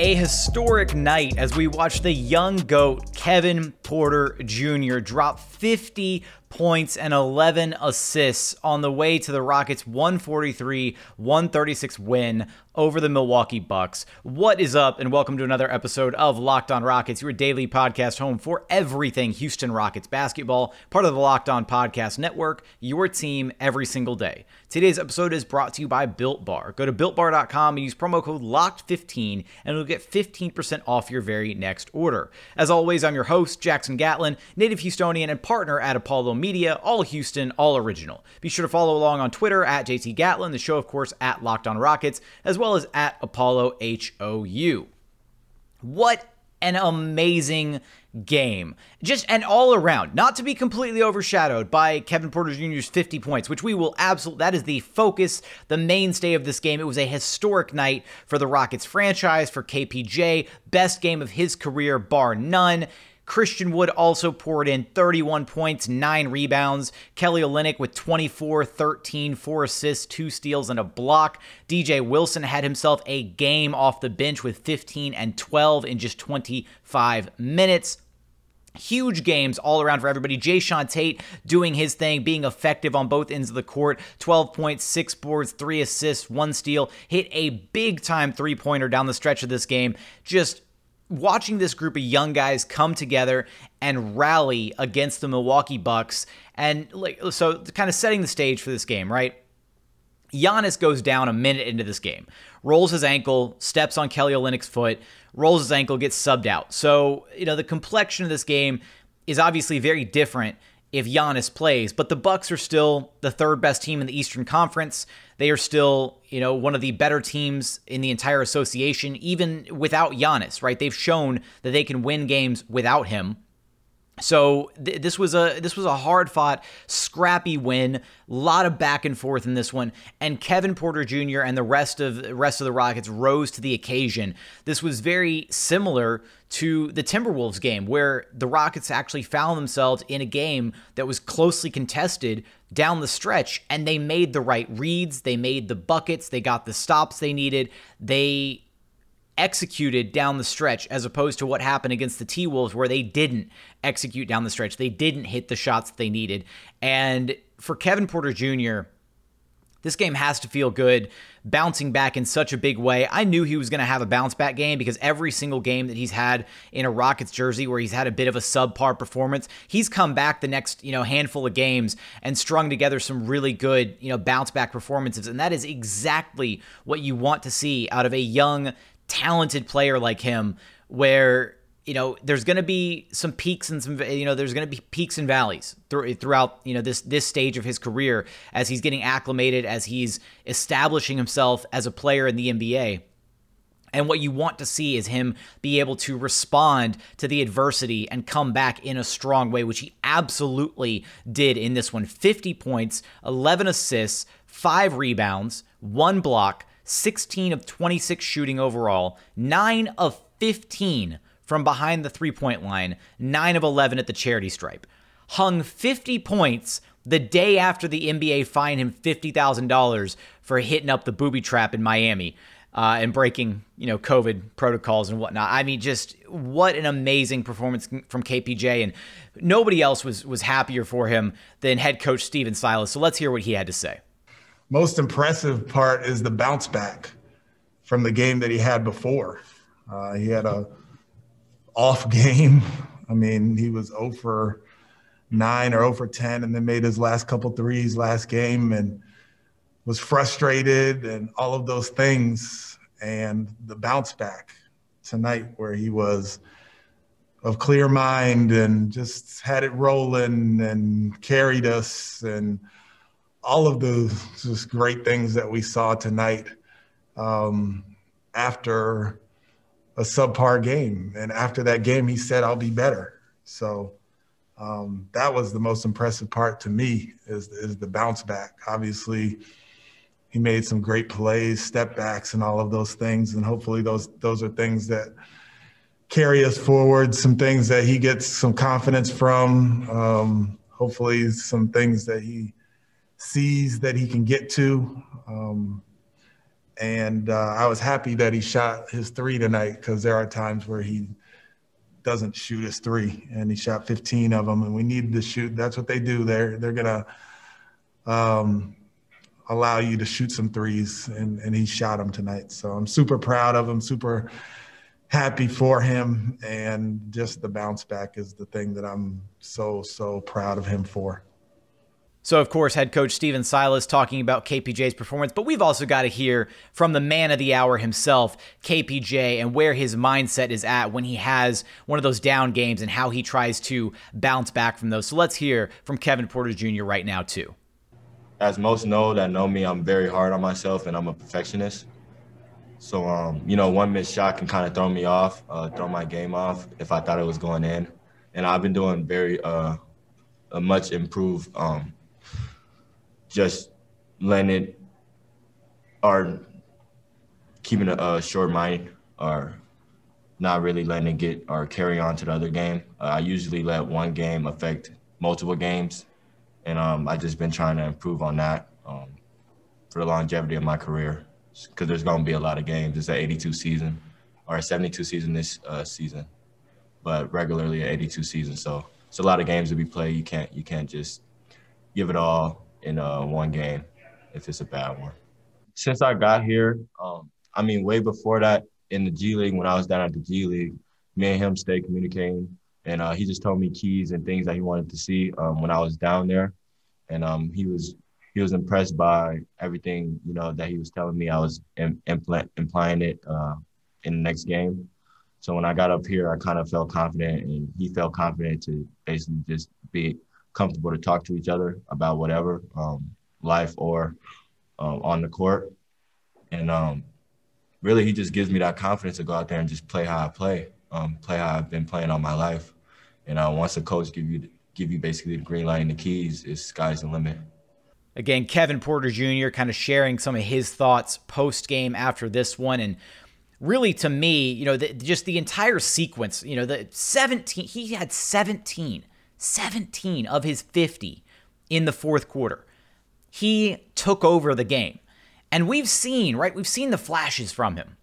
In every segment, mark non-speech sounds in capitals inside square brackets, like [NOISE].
A historic night as we watch the young GOAT, Kevin Porter Jr., dropped 50 points and 11 assists on the way to the Rockets' 143 136 win over the Milwaukee Bucks. What is up, and welcome to another episode of Locked On Rockets, your daily podcast home for everything Houston Rockets basketball, part of the Locked On Podcast Network, your team every single day. Today's episode is brought to you by Built Bar. Go to builtbar.com and use promo code LOCKED15, and you'll get 15% off your very next order. As always, I'm your host, Jackson Gatlin, native Houstonian and partner at Apollo Media, all Houston, all original. Be sure to follow along on Twitter at JT Gatlin, the show, of course, at Locked On Rockets, as well as at Apollo HOU. What an amazing game. Just and all around, not to be completely overshadowed by Kevin Porter Jr.'s 50 points, which we will absolutely that is the focus, the mainstay of this game. It was a historic night for the Rockets franchise, for KPJ, best game of his career bar none. Christian Wood also poured in 31 points, 9 rebounds. Kelly Olynyk with 24, 13, 4 assists, 2 steals, and a block. DJ Wilson had himself a game off the bench with 15 and 12 in just 25 minutes. Huge games all around for everybody. Jae'Sean Tate doing his thing, being effective on both ends of the court. 12 points, six boards, three assists, one steal. Hit a big time three pointer down the stretch of this game. Just watching this group of young guys come together and rally against the Milwaukee Bucks and like so kind of setting the stage for this game, right? Giannis goes down a minute into this game, rolls his ankle, steps on Kelly Olynyk's foot, rolls his ankle, gets subbed out. So, you know, the complexion of this game is obviously very different if Giannis plays, but the Bucks are still the third best team in the Eastern Conference. They are still, you know, one of the better teams in the entire association, even without Giannis, right? They've shown that they can win games without him. So th- this was a this was a hard fought, scrappy win. A lot of back and forth in this one, and Kevin Porter Jr. and the rest of the rest of the Rockets rose to the occasion. This was very similar to the Timberwolves game, where the Rockets actually found themselves in a game that was closely contested down the stretch, and they made the right reads. They made the buckets. They got the stops they needed. They executed down the stretch as opposed to what happened against the T Wolves where they didn't execute down the stretch. They didn't hit the shots that they needed. And for Kevin Porter Jr., this game has to feel good, bouncing back in such a big way. I knew he was going to have a bounce back game because every single game that he's had in a Rockets jersey where he's had a bit of a subpar performance, he's come back the next, you know, handful of games and strung together some really good, you know, bounce back performances. And that is exactly what you want to see out of a young, talented player like him where you know there's going to be some peaks and some you know there's going to be peaks and valleys throughout you know this this stage of his career as he's getting acclimated as he's establishing himself as a player in the NBA and what you want to see is him be able to respond to the adversity and come back in a strong way, which he absolutely did in this one. 50 points, 11 assists, 5 rebounds, 1 block, 16 of 26 shooting overall, 9 of 15 from behind the three point line, 9 of 11 at the charity stripe. Hung 50 points the day after the NBA fined him $50,000 for hitting up the booby trap in Miami. Uh, and breaking, you know, COVID protocols and whatnot. I mean, just what an amazing performance from KPJ, and nobody else was was happier for him than head coach Stephen Silas. So let's hear what he had to say most impressive part is the bounce back from the game that he had before. Uh, he had a off [LAUGHS] game. I mean, he was 0 for 9 or 0 for 10 and then made his last couple threes last game and was frustrated and all of those things. And the bounce back tonight where he was of clear mind and just had it rolling and carried us and – all of those just great things that we saw tonight um, after a subpar game. And after that game, he said, I'll be better. So um, that was the most impressive part to me is, is the bounce back. Obviously, he made some great plays, step backs, and all of those things. And hopefully, those those are things that carry us forward. Some things that he gets some confidence from. Um, hopefully, some things that he sees that he can get to. Um, and uh, I was happy that he shot his three tonight because there are times where he doesn't shoot his three, and he shot 15 of them, and we needed to shoot. That's what they do. They're they're gonna um, allow you to shoot some threes, and and he shot them tonight. So I'm super proud of him. Super happy for him, and just the bounce back is the thing that I'm so so proud of him for. So, of course, head coach Stephen Silas talking about KPJ's performance, but we've also got to hear from the man of the hour himself, KPJ, and where his mindset is at when he has one of those down games and how he tries to bounce back from those. So, let's hear from Kevin Porter Jr. right now, too. As most know that know me, I'm very hard on myself and I'm a perfectionist. So, um, you know, one missed shot can kind of throw me off, uh, throw my game off if I thought it was going in. And I've been doing very, uh, a much improved um, just letting it or keeping a, a, short mind or not really letting it get or carry on to the other game. Uh, I usually let one game affect multiple games, and um, I just been trying to improve on that um, for the longevity of my career because there's going to be a lot of games. It's an 82 season or a 72 season this uh, season, but regularly an 82 season. So it's a lot of games that we play. You can't you can't just give it all in uh, one game if it's a bad one. Since I got here, um, I mean, way before that in the G League, when I was down at the G League, me and him stayed communicating. And uh, he just told me keys and things that he wanted to see um, when I was down there. And um, he was he was impressed by everything you know that he was telling me. I was Im- impl- implying it uh, in the next game. So when I got up here, I kind of felt confident, and he felt confident to basically just be comfortable to talk to each other about whatever, um, life or um, on the court. And um, really, he just gives me that confidence to go out there and just play how I play, um, play how I've been playing all my life. And uh, once a coach give you give you basically the green light and the keys, it's sky's the limit. Again, Kevin Porter Jr. kind of sharing some of his thoughts post game after this one, and really to me, you know, the, just the entire sequence. You know, the 17 he had 17 17 of his 50 in the fourth quarter. He took over the game. And we've seen, right? We've seen the flashes from him.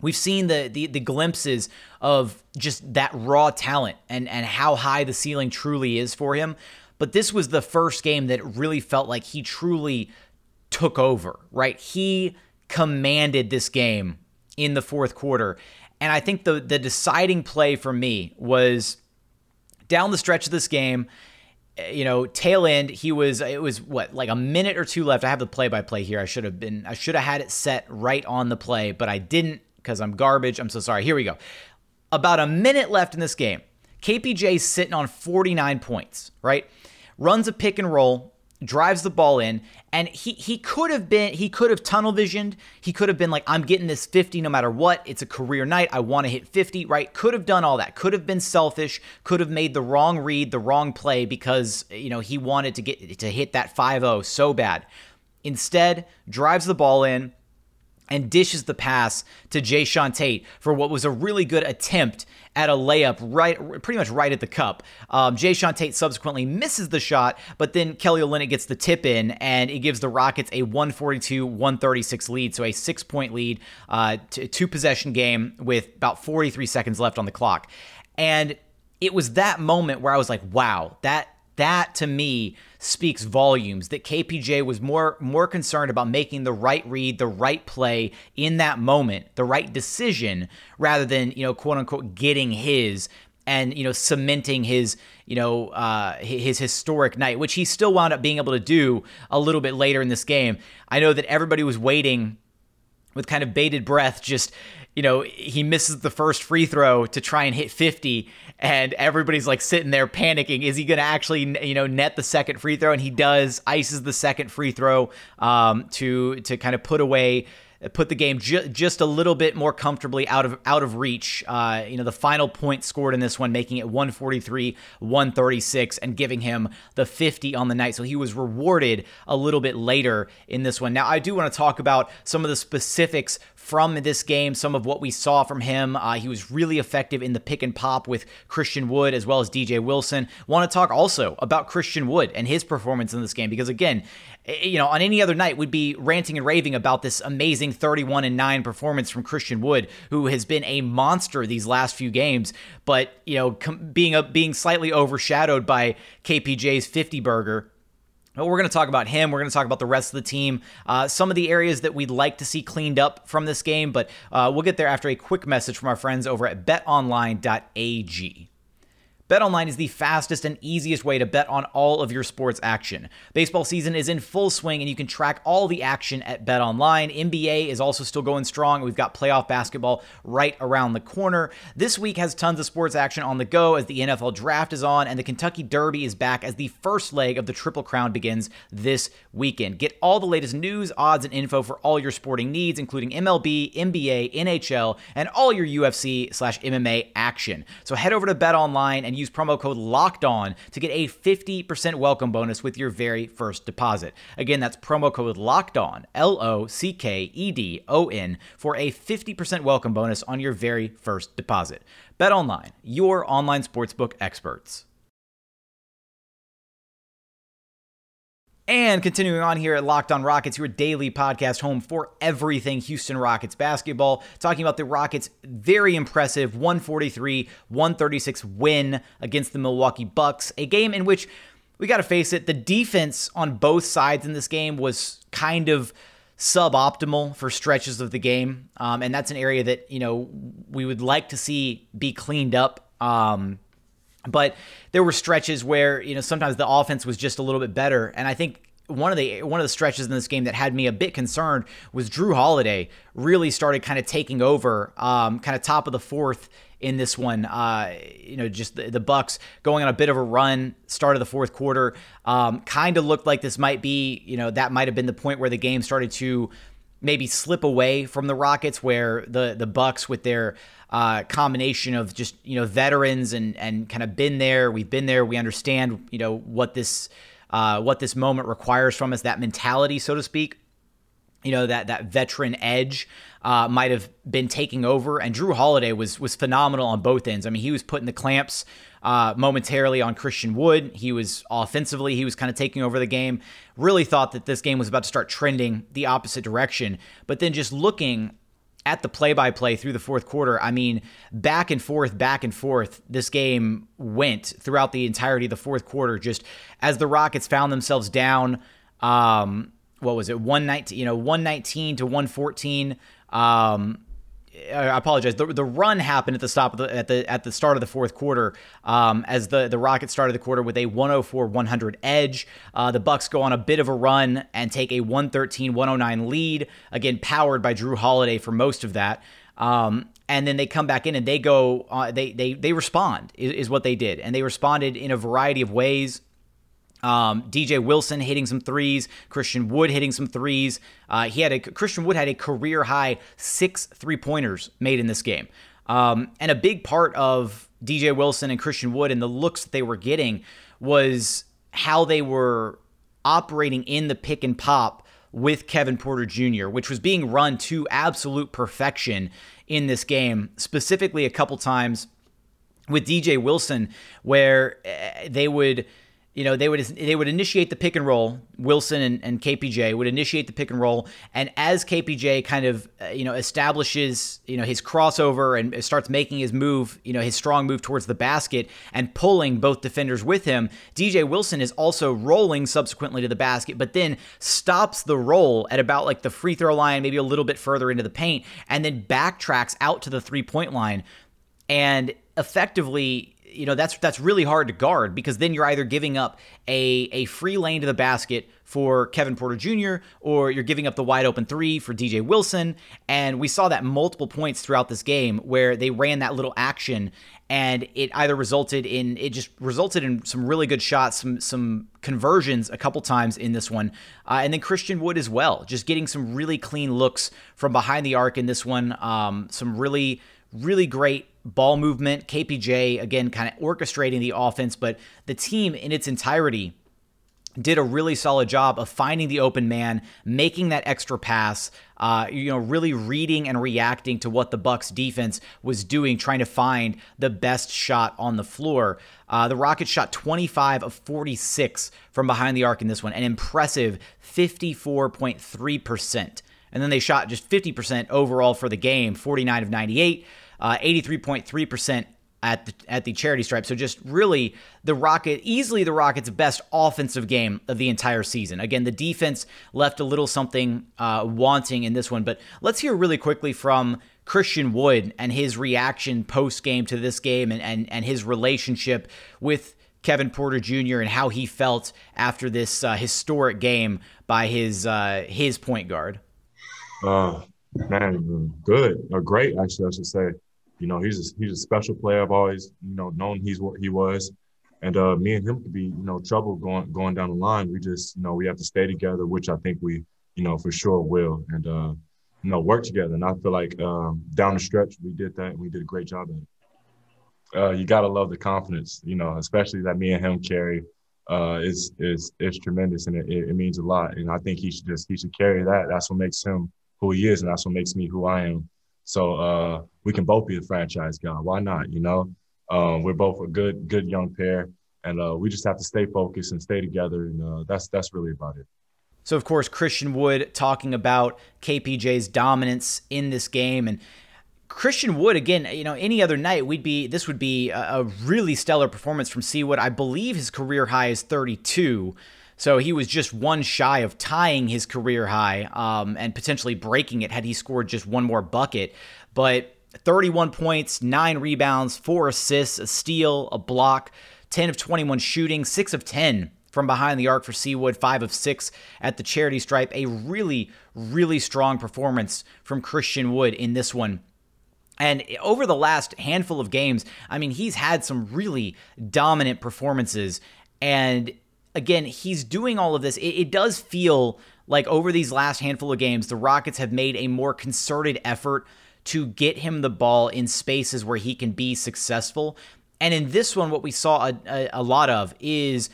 We've seen the, the, the glimpses of just that raw talent and and how high the ceiling truly is for him. But this was the first game that really felt like he truly took over, right? He commanded this game in the fourth quarter. And I think the the deciding play for me was down the stretch of this game, eh, you know, tail end, he was it was what like a minute or two left. I have the play by play here. I should have been I should have had it set right on the play, but I didn't because I'm garbage. I'm so sorry. Here we go. About a minute left in this game. KPJ sitting on 49 points, right? Runs a pick and roll, drives the ball in, and he he could have been he could have tunnel visioned. He could have been like, I'm getting this 50 no matter what. It's a career night. I want to hit 50, right? Could have done all that. Could have been selfish. Could have made the wrong read, the wrong play because you know he wanted to get to hit that 5-0 so bad. Instead, drives the ball in and dishes the pass to Jae'Sean Tate for what was a really good attempt at a layup right, pretty much right at the cup. Um, Jae'Sean Tate subsequently misses the shot, but then Kelly Olynyk gets the tip in, and it gives the Rockets a 142-136 lead, so a six-point lead, uh, two possession game with about 43 seconds left on the clock. And it was that moment where I was like, wow, that that to me speaks volumes that KPJ was more more concerned about making the right read, the right play in that moment, the right decision rather than, you know, quote unquote getting his and you know cementing his you know uh, his historic night, which he still wound up being able to do a little bit later in this game. I know that everybody was waiting with kind of bated breath, just you know, he misses the first free throw to try and hit 50, and everybody's like sitting there panicking. Is he going to actually, you know, net the second free throw? And he does, ices the second free throw um, to to kind of put away put the game ju- just a little bit more comfortably out of out of reach. Uh, you know, the final point scored in this one, making it 143, 136, and giving him the 50 on the night. So he was rewarded a little bit later in this one. Now, I do want to talk about some of the specifics from this game, some of what we saw from him. Uh, he was really effective in the pick and pop with Christian Wood as well as DJ Wilson. Want to talk also about Christian Wood and his performance in this game because, again, you know, on any other night, we'd be ranting and raving about this amazing 31 and 9 performance from Christian Wood, who has been a monster these last few games, but, you know, com- being a, being slightly overshadowed by KPJ's 50 burger. But we're going to talk about him. We're going to talk about the rest of the team, uh, some of the areas that we'd like to see cleaned up from this game. But uh, we'll get there after a quick message from our friends over at betonline.ag. BetOnline is the fastest and easiest way to bet on all of your sports action. Baseball season is in full swing and you can track all the action at BetOnline. NBA is also still going strong. We've got playoff basketball right around the corner. This week has tons of sports action on the go as the NFL draft is on and the Kentucky Derby is back as the first leg of the Triple Crown begins this weekend. Get all the latest news, odds, and info for all your sporting needs, including MLB, NBA, NHL, and all your UFC slash MMA action. So head over to BetOnline and use promo code LOCKED ON to get a 50% welcome bonus with your very first deposit. Again, that's promo code LOCKED ON, L O C K E D O N, for a 50% welcome bonus on your very first deposit. Bet Online, your online sportsbook experts. And continuing on here at Locked On Rockets, your daily podcast home for everything Houston Rockets basketball. Talking about the Rockets' very impressive 143 136 win against the Milwaukee Bucks, a game in which we got to face it, the defense on both sides in this game was kind of suboptimal for stretches of the game. Um, and that's an area that, you know, we would like to see be cleaned up. Um, but there were stretches where you know sometimes the offense was just a little bit better, and I think one of the one of the stretches in this game that had me a bit concerned was Jrue Holiday really started kind of taking over, um, kind of top of the fourth in this one. Uh, you know, just the, the, Bucks going on a bit of a run, start of the fourth quarter, um, kind of looked like this might be, you know, that might have been the point where the game started to maybe slip away from the Rockets, where the the Bucks with their uh, combination of just you know veterans and and kind of been there. We've been there. We understand you know what this uh, what this moment requires from us. That mentality, so to speak. You know that that veteran edge uh, might have been taking over, and Jrue Holiday was was phenomenal on both ends. I mean, he was putting the clamps uh, momentarily on Christian Wood. He was offensively, he was kind of taking over the game. Really thought that this game was about to start trending the opposite direction, but then just looking at the play by play through the fourth quarter, I mean, back and forth, back and forth, this game went throughout the entirety of the fourth quarter. Just as the Rockets found themselves down, um, what was it, 119, you know, 119 to 114. Um, I apologize. The, the run happened at the stop the, at the at the start of the fourth quarter, um, as the the Rockets started the quarter with a 104-100 edge. Uh, the Bucks go on a bit of a run and take a 113-109 lead. Again, powered by Jrue Holiday for most of that. Um, and then they come back in and they go. Uh, they they they respond is, is what they did, and they responded in a variety of ways. Um, DJ Wilson hitting some threes, Christian Wood hitting some threes. Uh, he had a Christian Wood had a career high six three pointers made in this game, um, and a big part of DJ Wilson and Christian Wood and the looks that they were getting was how they were operating in the pick and pop with Kevin Porter Jr., which was being run to absolute perfection in this game. Specifically, a couple times with DJ Wilson, where eh, they would you know they would they would initiate the pick and roll wilson and, and kpj would initiate the pick and roll. And as kpj kind of uh, you know establishes you know his crossover and starts making his move you know his strong move towards the basket and pulling both defenders with him dj wilson is also rolling subsequently to the basket but then stops the roll at about like the free throw line maybe a little bit further into the paint and then backtracks out to the three point line. And effectively you know that's that's really hard to guard because then you're either giving up a a free lane to the basket for Kevin Porter Jr. or you're giving up the wide open three for DJ Wilson and we saw that multiple points throughout this game where they ran that little action and it either resulted in it just resulted in some really good shots some some conversions a couple times in this one uh, and then Christian Wood as well just getting some really clean looks from behind the arc in this one um, some really really great ball movement. KPJ, again, kind of orchestrating the offense, but the team in its entirety did a really solid job of finding the open man, making that extra pass, uh, you know, really reading and reacting to what the Bucks defense was doing, trying to find the best shot on the floor. Uh, the Rockets shot 25 of 46 from behind the arc in this one, an impressive 54.3%. And then they shot just 50% overall for the game, 49 of 98 uh, 83.3% at the at the charity stripe. So just really the Rocket easily the Rockets' best offensive game of the entire season. Again, the defense left a little something uh, wanting in this one, but let's hear really quickly from Christian Wood and his reaction post game to this game and, and and his relationship with Kevin Porter Jr. and how he felt after this uh, historic game by his uh, his point guard. Uh, man, good or great actually, I should say you know, he's a, he's a special player. I've always, you know, known he's what he was. And uh, me and him could be, you know, trouble going going down the line. We just, you know, we have to stay together, which I think we, you know, for sure will, and uh, you know, work together. And I feel like um, down the stretch we did that, and we did a great job at it. Uh, you gotta love the confidence, you know, especially that me and him carry. Uh, is is is tremendous, and it, it means a lot. And I think he should just he should carry that. That's what makes him who he is, and that's what makes me who I am. So uh, we can both be the franchise guy. Why not? You know, um, we're both a good, good young pair, and uh, we just have to stay focused and stay together, and uh, that's that's really about it. So of course, Christian Wood talking about KPJ's dominance in this game, and Christian Wood again. You know, any other night we'd be this would be a, a really stellar performance from C Wood. I believe his career high is 32. So he was just one shy of tying his career high um, and potentially breaking it had he scored just one more bucket. But 31 points, nine rebounds, four assists, a steal, a block, 10 of 21 shooting, 6 of 10 from behind the arc for C Wood, 5 of 6 at the charity stripe. A really, really strong performance from Christian Wood in this one. And over the last handful of games, I mean, he's had some really dominant performances. And again, he's doing all of this. It, it does feel like over these last handful of games, the Rockets have made a more concerted effort to get him the ball in spaces where he can be successful. And in this one, what we saw a, a, a lot of is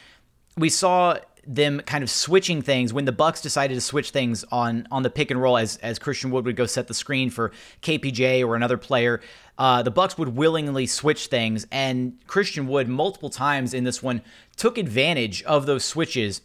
we saw them kind of switching things when the Bucks decided to switch things on on the pick and roll as as Christian Wood would go set the screen for KPJ or another player. Uh, the Bucks would willingly switch things, and Christian Wood multiple times in this one took advantage of those switches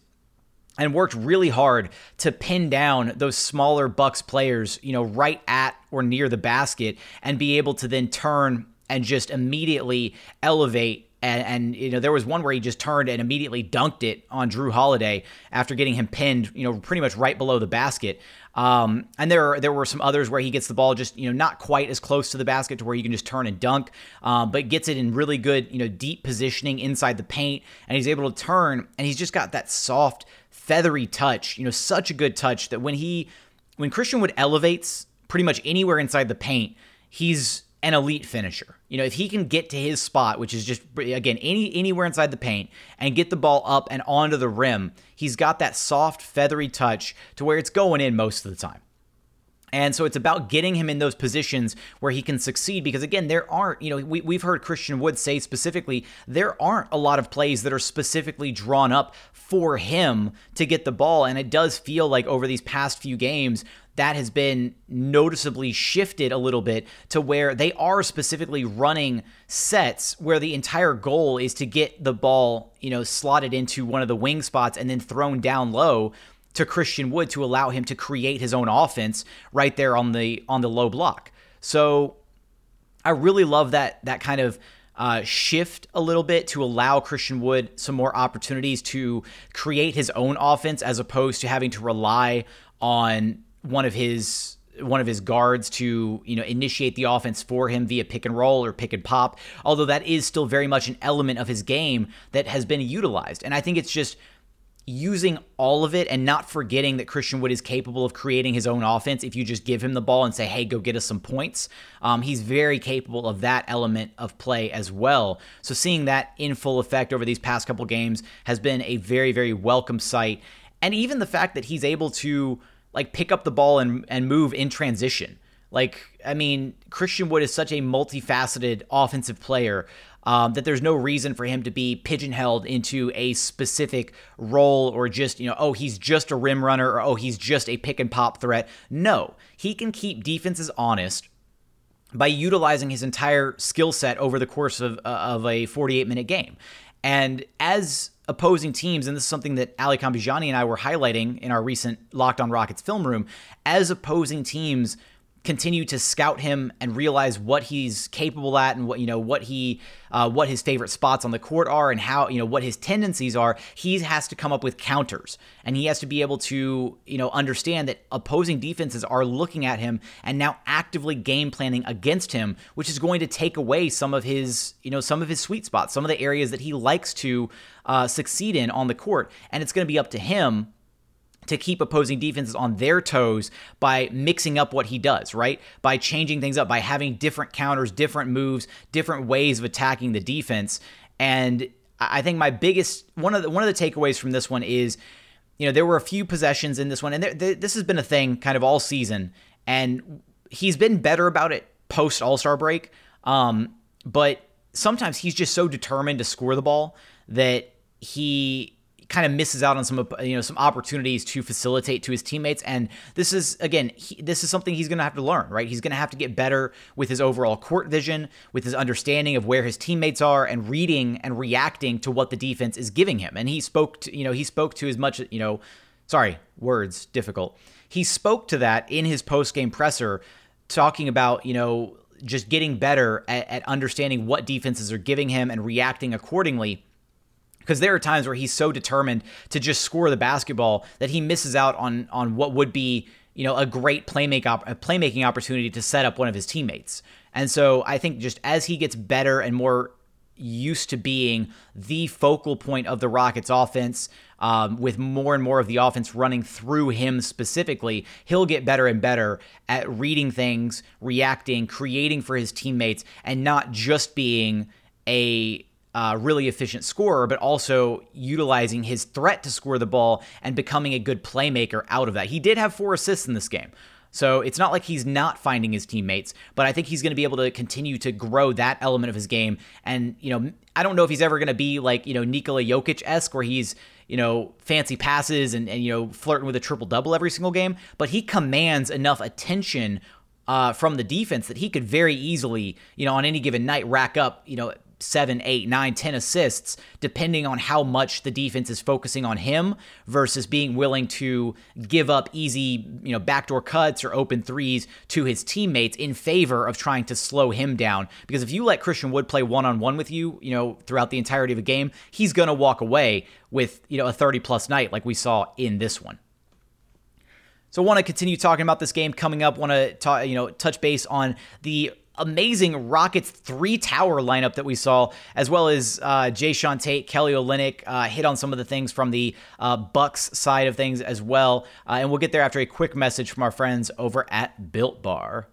and worked really hard to pin down those smaller Bucks players, you know, right at or near the basket, and be able to then turn and just immediately elevate and, and, you know there was one where he just turned and immediately dunked it on Jrue Holiday after getting him pinned, you know, pretty much right below the basket. Um, and there there were some others where he gets the ball just you know not quite as close to the basket to where you can just turn and dunk, um, but gets it in really good you know deep positioning inside the paint, and he's able to turn, and he's just got that soft feathery touch, you know, such a good touch that when he when Christian Wood elevates pretty much anywhere inside the paint, he's an elite finisher. You know, if he can get to his spot, which is just again any anywhere inside the paint and get the ball up and onto the rim, he's got that soft feathery touch to where it's going in most of the time. And so it's about getting him in those positions where he can succeed because, again, there aren't, you know, we, we've heard Christian Wood say specifically, there aren't a lot of plays that are specifically drawn up for him to get the ball. And it does feel like over these past few games, that has been noticeably shifted a little bit to where they are specifically running sets where the entire goal is to get the ball, you know, slotted into one of the wing spots and then thrown down low to Christian Wood to allow him to create his own offense right there on the on the low block. So I really love that that kind of uh, shift a little bit to allow Christian Wood some more opportunities to create his own offense as opposed to having to rely on one of his one of his guards to you know initiate the offense for him via pick and roll or pick and pop. Although that is still very much an element of his game that has been utilized, and I think it's just using all of it and not forgetting that Christian Wood is capable of creating his own offense if you just give him the ball and say, hey, go get us some points. Um, he's very capable of that element of play as well. So seeing that in full effect over these past couple games has been a very, very welcome sight. And even the fact that he's able to like pick up the ball and, and move in transition. Like, I mean, Christian Wood is such a multifaceted offensive player um, that there's no reason for him to be pigeonholed into a specific role or just, you know, oh, he's just a rim runner or oh, he's just a pick and pop threat. No, he can keep defenses honest by utilizing his entire skill set over the course of, uh, of a 48 minute game. And as opposing teams, and this is something that Ali Kambijani and I were highlighting in our recent Locked on Rockets film room, as opposing teams continue to scout him and realize what he's capable at and what you know what he uh, what his favorite spots on the court are and how you know what his tendencies are he has to come up with counters. And he has to be able to you know understand that opposing defenses are looking at him and now actively game planning against him which is going to take away some of his you know some of his sweet spots some of the areas that he likes to uh, succeed in on the court. And it's going to be up to him to keep opposing defenses on their toes by mixing up what he does, right? By changing things up, by having different counters, different moves, different ways of attacking the defense. And I think my biggest one of the one of the takeaways from this one is, you know, there were a few possessions in this one, and there, there, this has been a thing kind of all season, and he's been better about it post All Star break. Um, but sometimes he's just so determined to score the ball that he kind of misses out on some you know some opportunities to facilitate to his teammates and this is again he, this is something he's going to have to learn right? He's going to have to get better with his overall court vision with his understanding of where his teammates are and reading and reacting to what the defense is giving him. And he spoke to you know he spoke to as much you know sorry words difficult. He spoke to that in his post-game presser talking about you know just getting better at, at understanding what defenses are giving him and reacting accordingly because there are times where he's so determined to just score the basketball that he misses out on on what would be you know a great playmake op- playmaking opportunity to set up one of his teammates. And so I think just as he gets better and more used to being the focal point of the Rockets offense, um, with more and more of the offense running through him specifically, he'll get better and better at reading things, reacting, creating for his teammates, and not just being a uh, really efficient scorer, but also utilizing his threat to score the ball and becoming a good playmaker out of that. He did have four assists in this game. So it's not like he's not finding his teammates, but I think he's going to be able to continue to grow that element of his game. And, you know, I don't know if he's ever going to be like, you know, Nikola Jokic esque, where he's, you know, fancy passes and, and, you know, flirting with a triple double every single game, but he commands enough attention uh, from the defense that he could very easily, you know, on any given night rack up, you know, seven, eight, nine, ten assists, depending on how much the defense is focusing on him versus being willing to give up easy, you know, backdoor cuts or open threes to his teammates in favor of trying to slow him down. Because if you let Christian Wood play one on one with you, you know, throughout the entirety of a game, he's going to walk away with, you know, a 30 plus night like we saw in this one. So I want to continue talking about this game coming up. Want to you know, touch base on the amazing Rockets three tower lineup that we saw, as well as uh, Jae'Sean Tate, Kelly Olynyk uh, hit on some of the things from the uh, Bucks side of things as well. Uh, and we'll get there after a quick message from our friends over at Built Bar.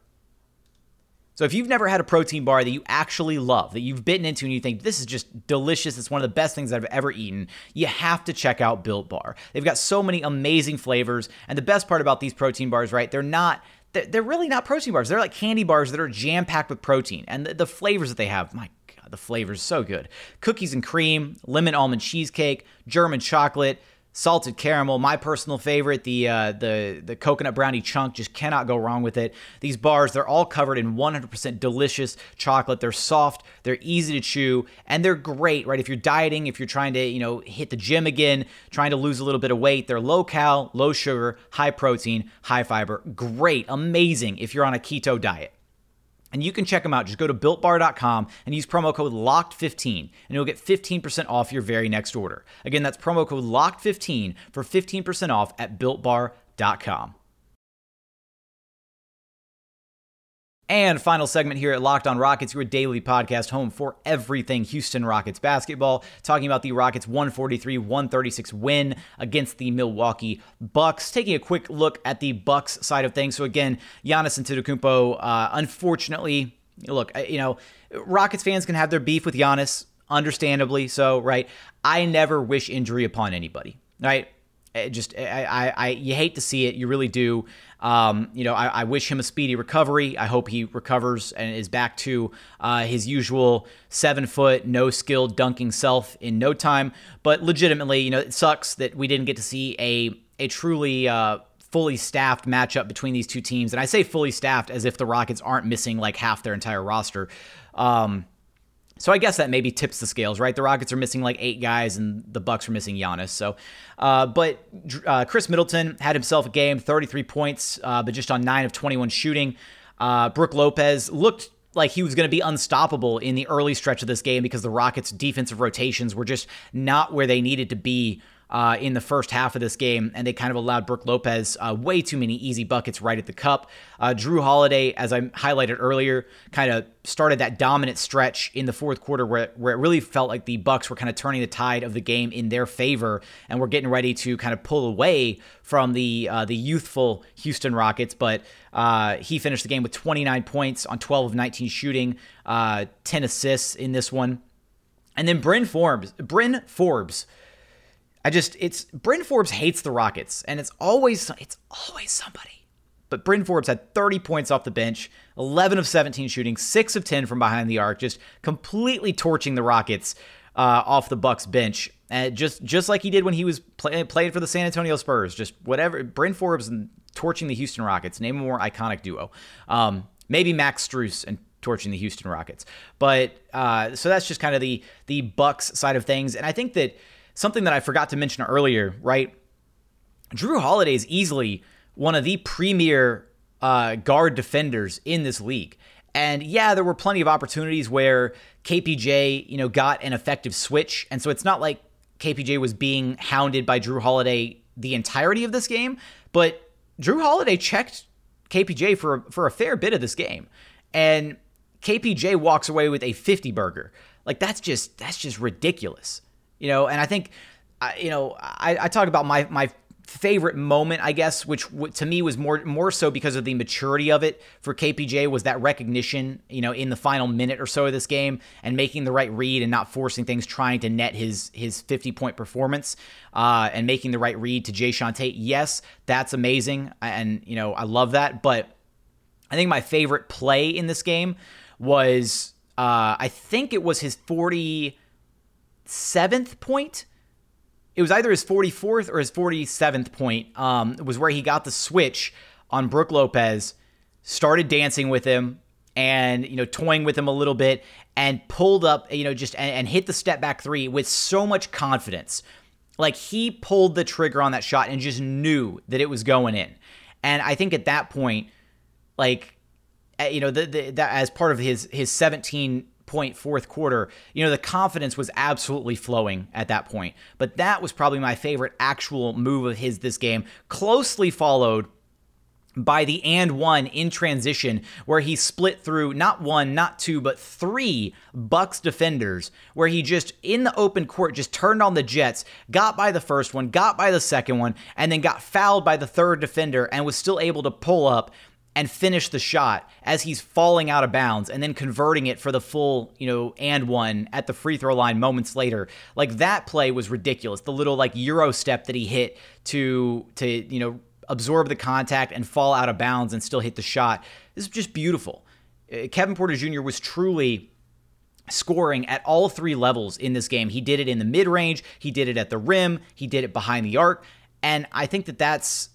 So if you've never had a protein bar that you actually love, that you've bitten into and you think this is just delicious, it's one of the best things I've ever eaten, you have to check out Built Bar. They've got so many amazing flavors, and the best part about these protein bars, right? They're not they're really not protein bars. They're like candy bars that are jam packed with protein. And the, the, flavors that they have, my God, the flavors so good. Cookies and cream, lemon almond cheesecake, German chocolate, salted caramel. My personal favorite, the uh, the the coconut brownie chunk, just cannot go wrong with it. These bars, they're all covered in 100% delicious chocolate. They're soft, they're easy to chew, and they're great, right? If you're dieting, if you're trying to, you know, hit the gym again, trying to lose a little bit of weight, they're low cal, low sugar, high protein, high fiber. Great, amazing if you're on a keto diet. And you can check them out. Just go to builtbar.com and use promo code LOCKED15 and you'll get 15% off your very next order. Again, that's promo code LOCKED15 for 15% off at builtbar.com. And final segment here at Locked On Rockets, your daily podcast home for everything Houston Rockets basketball. Talking about the Rockets 143 136 win against the Milwaukee Bucks. Taking a quick look at the Bucks side of things. So, again, Giannis Antetokounmpo, uh, unfortunately, look, you know, Rockets fans can have their beef with Giannis, understandably so, right? I never wish injury upon anybody, right? It just I, I, I, you hate to see it you really do um, you know I, I, wish him a speedy recovery. I hope he recovers and is back to uh, his usual seven foot no skill dunking self in no time. But legitimately you know it sucks that we didn't get to see a a truly uh, fully staffed matchup between these two teams. And i say fully staffed as if the rockets aren't missing like half their entire roster. Um, so I guess that maybe tips the scales, right? The Rockets are missing like eight guys, and the Bucks are missing Giannis. So, uh, but uh, Khris Middleton had himself a game, 33 points, uh, but just on nine of 21 shooting. Uh, Brook Lopez looked like he was going to be unstoppable in the early stretch of this game because the Rockets' defensive rotations were just not where they needed to be uh, in the first half of this game, and they kind of allowed Brook Lopez uh, way too many easy buckets right at the cup. Uh, Jrue Holiday, as I highlighted earlier, kind of started that dominant stretch in the fourth quarter where, where it really felt like the Bucks were kind of turning the tide of the game in their favor, and we're getting ready to kind of pull away from the uh, the youthful Houston Rockets. But uh, he finished the game with 29 points on 12 of 19 shooting, uh, 10 assists in this one. And then Bryn Forbes, Bryn Forbes I just it's Bryn Forbes hates the Rockets, and it's always it's always somebody. But Bryn Forbes had 30 points off the bench, 11 of 17 shooting, 6 of 10 from behind the arc, just completely torching the Rockets uh, off the Bucks bench, and just just like he did when he was play, playing for the San Antonio Spurs. Just whatever Bryn Forbes and torching the Houston Rockets. Name a more iconic duo. Um, maybe Max Strus and torching the Houston Rockets. But uh, so that's just kind of the the Bucks side of things, and I think that something that I forgot to mention earlier, right? Jrue Holiday is easily one of the premier uh, guard defenders in this league. And yeah, there were plenty of opportunities where KPJ, you know, got an effective switch. And so it's not like KPJ was being hounded by Jrue Holiday the entirety of this game, but Jrue Holiday checked KPJ for for a fair bit of this game. And KPJ walks away with a 50 burger. Like that's just that's just ridiculous. You know, and I think, you know, I, I talk about my my favorite moment, I guess, which to me was more more so because of the maturity of it for KPJ was that recognition, you know, in the final minute or so of this game and making the right read and not forcing things, trying to net his his 50 point performance uh, and making the right read to Jae'Sean Tate. Yes, that's amazing, and you know I love that. But I think my favorite play in this game was uh, I think it was his 40 seventh point. It was either his 44th or his 47th point. Um, was where he got the switch on Brook Lopez, started dancing with him, and you know toying with him a little bit, and pulled up, you know, just and, and hit the step back three with so much confidence. Like he pulled the trigger on that shot and just knew that it was going in. And I think at that point, like eh, you know, the, the, that as part of his his 17 point fourth quarter, you know, the confidence was absolutely flowing at that point. But that was probably my favorite actual move of his this game, closely followed by the and one in transition where he split through not one not two but three bucks defenders where he just in the open court just turned on the jets got by the first one got by the second one and then got fouled by the third defender and was still able to pull up and finish the shot as he's falling out of bounds and then converting it for the full, you know, and one at the free throw line moments later. Like that play was ridiculous. The little like euro step that he hit to to, you know, absorb the contact and fall out of bounds and still hit the shot. This is just beautiful. Uh, Kevin Porter Jr. was truly scoring at all three levels in this game. He did it in the mid range, he did it at the rim, he did it behind the arc. And I think that that's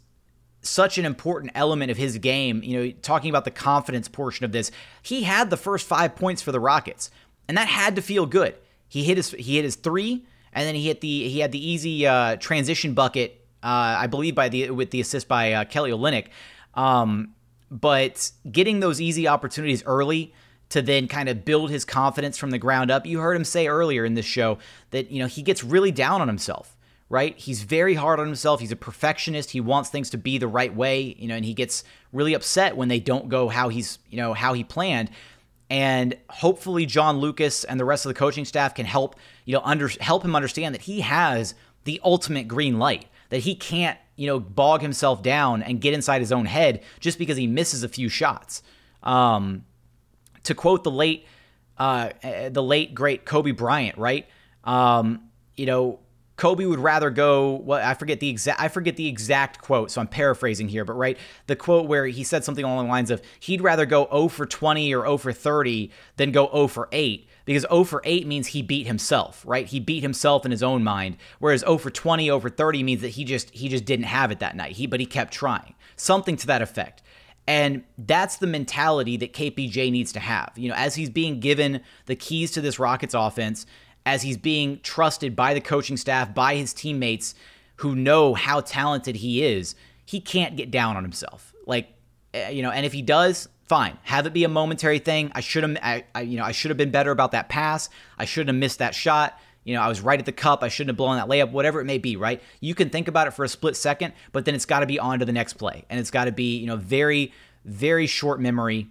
such an important element of his game. You know, talking about the confidence portion of this, he had the first five points for the Rockets, and that had to feel good. He hit his he hit his three, and then he hit the he had the easy uh, transition bucket. Uh, I believe by the with the assist by uh, Kelly Olynyk. Um, but getting those easy opportunities early to then kind of build his confidence from the ground up. You heard him say earlier in this show that you know he gets really down on himself right? He's very hard on himself. He's a perfectionist. He wants things to be the right way, you know, and he gets really upset when they don't go how he's, you know, how he planned. And hopefully John Lucas and the rest of the coaching staff can help, you know, under help him understand that he has the ultimate green light, that he can't, you know, bog himself down and get inside his own head just because he misses a few shots. Um, to quote the late, uh, the late great Kobe Bryant, right? Um, you know, Kobe would rather go. Well, I forget the exact. I forget the exact quote, so I'm paraphrasing here. But right, the quote where he said something along the lines of he'd rather go 0 for 20 or 0 for 30 than go 0 for 8 because 0 for 8 means he beat himself, right? He beat himself in his own mind. Whereas 0 for 20, 0 for 30 means that he just he just didn't have it that night. He but he kept trying. Something to that effect. And that's the mentality that KPJ needs to have. You know, as he's being given the keys to this Rockets offense as he's being trusted by the coaching staff, by his teammates who know how talented he is, he can't get down on himself. Like, eh, you know, and if he does, fine, have it be a momentary thing. I should have, I, I, you know, I should have been better about that pass. I shouldn't have missed that shot. You know, I was right at the cup. I shouldn't have blown that layup, whatever it may be, right? You can think about it for a split second, but then it's got to be on to the next play. And it's got to be, you know, very, very short memory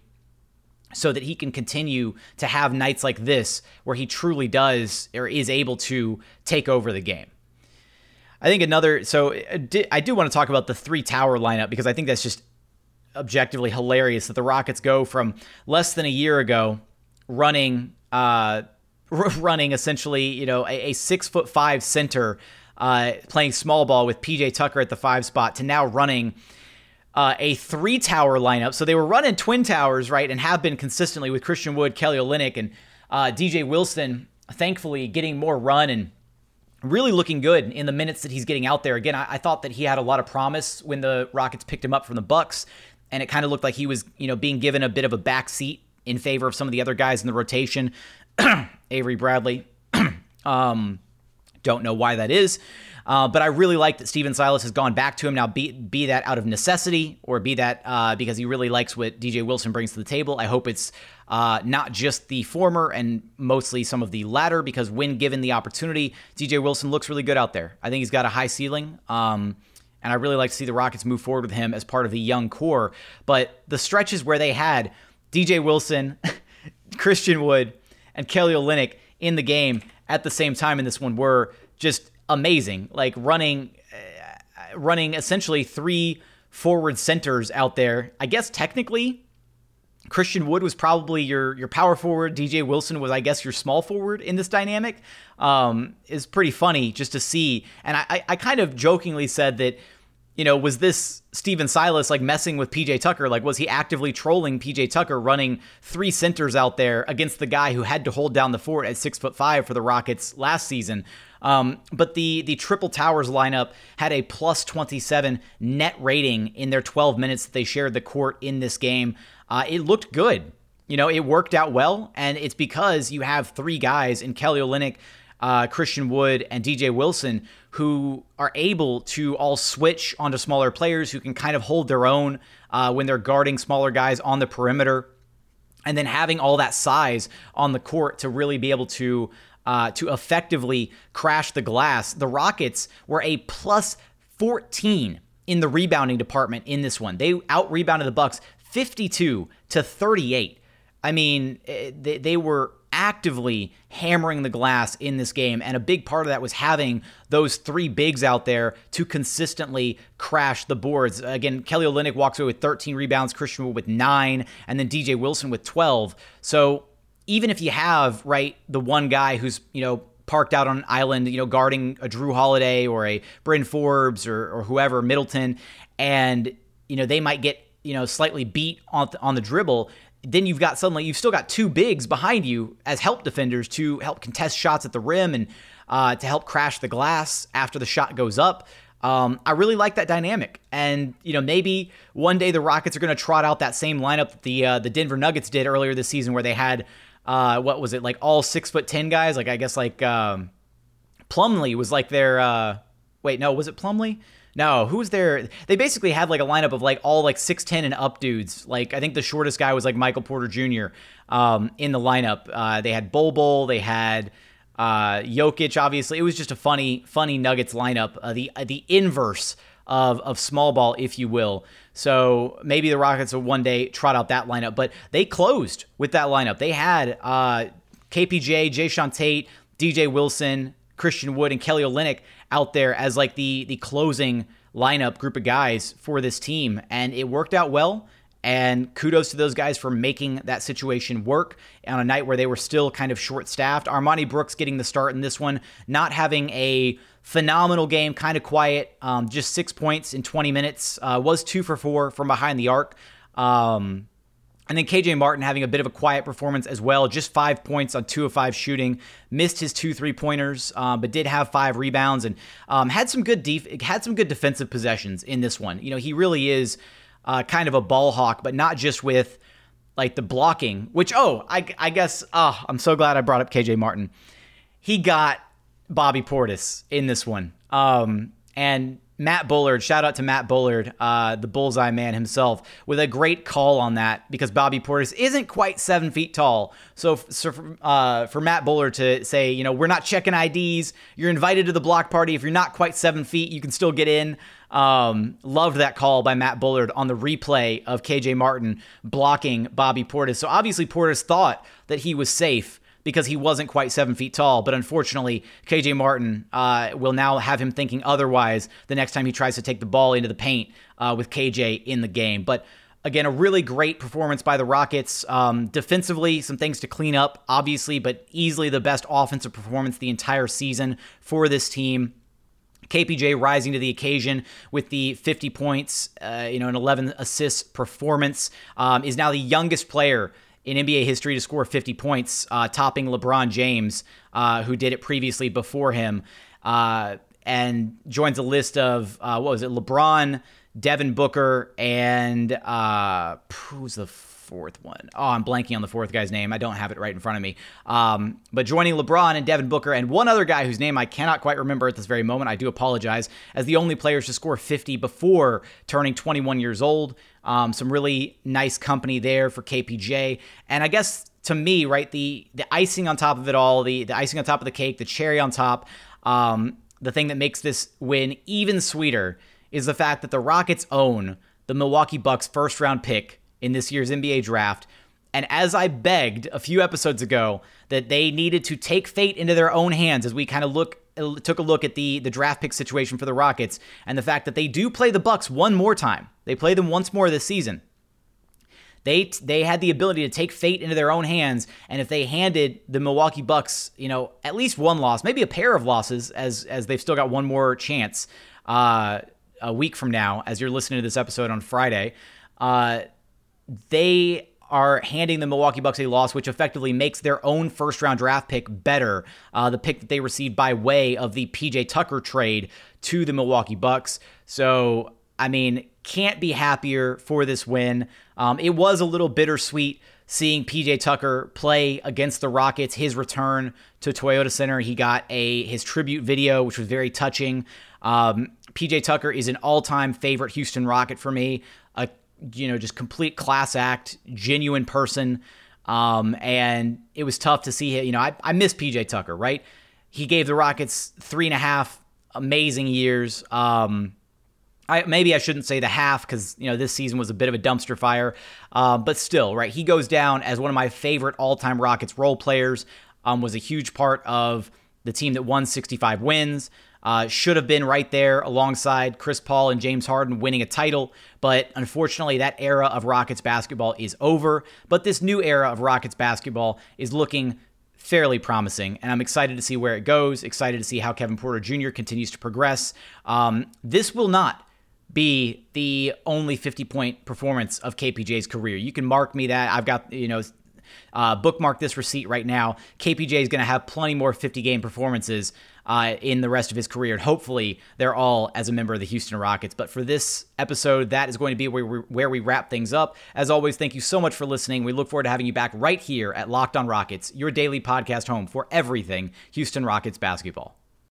so that he can continue to have nights like this where he truly does or is able to take over the game. I think another, so uh, I do want to talk about the three tower lineup because I think that's just objectively hilarious that the Rockets go from less than a year ago running, uh, [LAUGHS] running essentially, you know, a, a six foot five center, uh, playing small ball with PJ Tucker at the five spot to now running uh, a three tower lineup. So they were running twin towers, right, and have been consistently with Christian Wood, Kelly Olynyk, and uh, DJ Wilson. Thankfully, getting more run and really looking good in the minutes that he's getting out there. Again, I, I thought that he had a lot of promise when the Rockets picked him up from the Bucks, and it kind of looked like he was, you know, being given a bit of a back seat in favor of some of the other guys in the rotation. [CLEARS THROAT] Avery Bradley. [CLEARS THROAT] um, don't know why that is. Uh, but I really like that Stephen Silas has gone back to him now, be, be that out of necessity or be that uh, because he really likes what DJ Wilson brings to the table. I hope it's uh, not just the former and mostly some of the latter because when given the opportunity, DJ Wilson looks really good out there. I think he's got a high ceiling. Um, and I really like to see the Rockets move forward with him as part of the young core. But the stretches where they had DJ Wilson, [LAUGHS] Christian Wood, and Kelly Olynyk in the game at the same time in this one were just amazing. Like running, uh, running essentially three forward centers out there. I guess technically, Christian Wood was probably your your power forward. DJ Wilson was, I guess, your small forward in this dynamic. Um, is pretty funny just to see. And I, I kind of jokingly said that you know, was this Stephen Silas like messing with PJ Tucker? Like, was he actively trolling PJ Tucker running three centers out there against the guy who had to hold down the fort at six foot five for the Rockets last season? Um, but the the triple towers lineup had a plus 27 net rating in their 12 minutes that they shared the court in this game. Uh, it looked good. You know, it worked out well, and it's because you have three guys in Kelly Olynyk, uh, Christian Wood, and DJ Wilson who are able to all switch onto smaller players who can kind of hold their own uh, when they're guarding smaller guys on the perimeter. And then having all that size on the court to really be able to uh, to effectively crash the glass. The Rockets were a plus 14 in the rebounding department in this one. They out rebounded the Bucks 52 to 38. I mean, eh, they, they were actively hammering the glass in this game. And a big part of that was having those three bigs out there to consistently crash the boards. Again, Kelly Olynyk walks away with 13 rebounds, Christian Wood with nine, and then DJ Wilson with 12. So even if you have, right, the one guy who's, you know, parked out on an island, you know, guarding a Jrue Holiday or a Bryn Forbes or, or whoever, Middleton, and, you know, they might get, you know, slightly beat on, on the dribble, then you've got suddenly you've still got two bigs behind you as help defenders to help contest shots at the rim and uh, to help crash the glass after the shot goes up. Um, I really like that dynamic, and you know maybe one day the Rockets are going to trot out that same lineup that the uh, the Denver Nuggets did earlier this season, where they had uh, what was it like all six foot ten guys? Like I guess like um, Plumlee was like their uh, wait no was it Plumlee? No, who was there? They basically had like a lineup of like all like 6'10 and up dudes. Like I think the shortest guy was like Michael Porter Jr. Um, in the lineup. Uh, they had Bol Bol, they had Uh, Jokic, obviously, it was just a funny, funny Nuggets lineup. Uh, the uh, the inverse of of small ball, if you will. So maybe the Rockets will one day trot out that lineup, but they closed with that lineup. They had uh, KPJ, Jae'Sean Tate, DJ Wilson, Christian Wood, and Kelly Olynyk out there as like the the closing lineup group of guys for this team, and it worked out well. And kudos to those guys for making that situation work on a night where they were still kind of short staffed. Armoni Brooks getting the start in this one, not having a phenomenal game, kind of quiet, um, just six points in 20 minutes, uh, was two for four from behind the arc. Um, and then KJ Martin having a bit of a quiet performance as well, just five points on two of five shooting, missed his two three pointers, uh, but did have five rebounds and um, had some good def- had some good defensive possessions in this one. You know, he really is uh, kind of a ball hawk, but not just with like the blocking. Which oh, I, I guess oh, I'm so glad I brought up KJ Martin. He got Bobby Portis in this one, um, and Matt Bullard, shout out to Matt Bullard, uh, the bullseye man himself, with a great call on that because Bobby Portis isn't quite seven feet tall. So, so for, uh, for Matt Bullard to say, you know, we're not checking IDs, you're invited to the block party. If you're not quite seven feet, you can still get in. Um, loved that call by Matt Bullard on the replay of KJ Martin blocking Bobby Portis. So obviously Portis thought that he was safe because he wasn't quite seven feet tall. But unfortunately, KJ Martin uh, will now have him thinking otherwise the next time he tries to take the ball into the paint uh, with KJ in the game. But again, a really great performance by the Rockets. Um, defensively, some things to clean up, obviously, but easily the best offensive performance the entire season for this team. KPJ rising to the occasion with the 50 points, uh, you know, an 11 assists performance, um, is now the youngest player in NBA history to score 50 points, uh, topping LeBron James, uh, who did it previously before him, uh, and joins a list of uh, what was it? LeBron, Devin Booker, and uh, who's the fourth one? Oh, I'm blanking on the fourth guy's name. I don't have it right in front of me. Um, but joining LeBron and Devin Booker and one other guy whose name I cannot quite remember at this very moment. I do apologize. As the only players to score 50 before turning 21 years old. Um, some really nice company there for KPJ. And I guess to me, right, the the icing on top of it all, the the icing on top of the cake, the cherry on top, um, the thing that makes this win even sweeter is the fact that the Rockets own the Milwaukee Bucks first round pick in this year's NBA draft. And as I begged a few episodes ago that they needed to take fate into their own hands as we kind of look took a look at the the draft pick situation for the Rockets and the fact that they do play the Bucks one more time. They play them once more this season. They they had the ability to take fate into their own hands, and if they handed the Milwaukee Bucks, you know, at least one loss, maybe a pair of losses, as as they've still got one more chance uh, a week from now, as you're listening to this episode on Friday, uh, they are handing the Milwaukee Bucks a loss, which effectively makes their own first round draft pick better. Uh, the pick that they received by way of the PJ Tucker trade to the Milwaukee Bucks. So, I mean, can't be happier for this win. Um, it was a little bittersweet seeing PJ Tucker play against the Rockets. His return to Toyota Center, he got a his tribute video, which was very touching. Um, PJ Tucker is an all-time favorite Houston Rocket for me. You know, just complete class act, genuine person. Um, and it was tough to see him. You know, I, I miss PJ Tucker, right? He gave the Rockets three and a half amazing years. Um, I, maybe I shouldn't say the half because you know this season was a bit of a dumpster fire, uh, but still, right? He goes down as one of my favorite all-time Rockets role players. Um, was a huge part of the team that won 65 wins. Uh, should have been right there alongside Chris Paul and James Harden winning a title, but unfortunately, that era of Rockets basketball is over. But this new era of Rockets basketball is looking fairly promising, and I'm excited to see where it goes. Excited to see how Kevin Porter Jr. continues to progress. Um, this will not be the only 50 point performance of KPJ's career. You can mark me that. I've got, you know, uh, bookmark this receipt right now. KPJ is going to have plenty more 50 game performances uh, in the rest of his career. And hopefully, they're all as a member of the Houston Rockets. But for this episode, that is going to be where we, where we wrap things up. As always, thank you so much for listening. We look forward to having you back right here at Locked on Rockets, your daily podcast home for everything Houston Rockets basketball.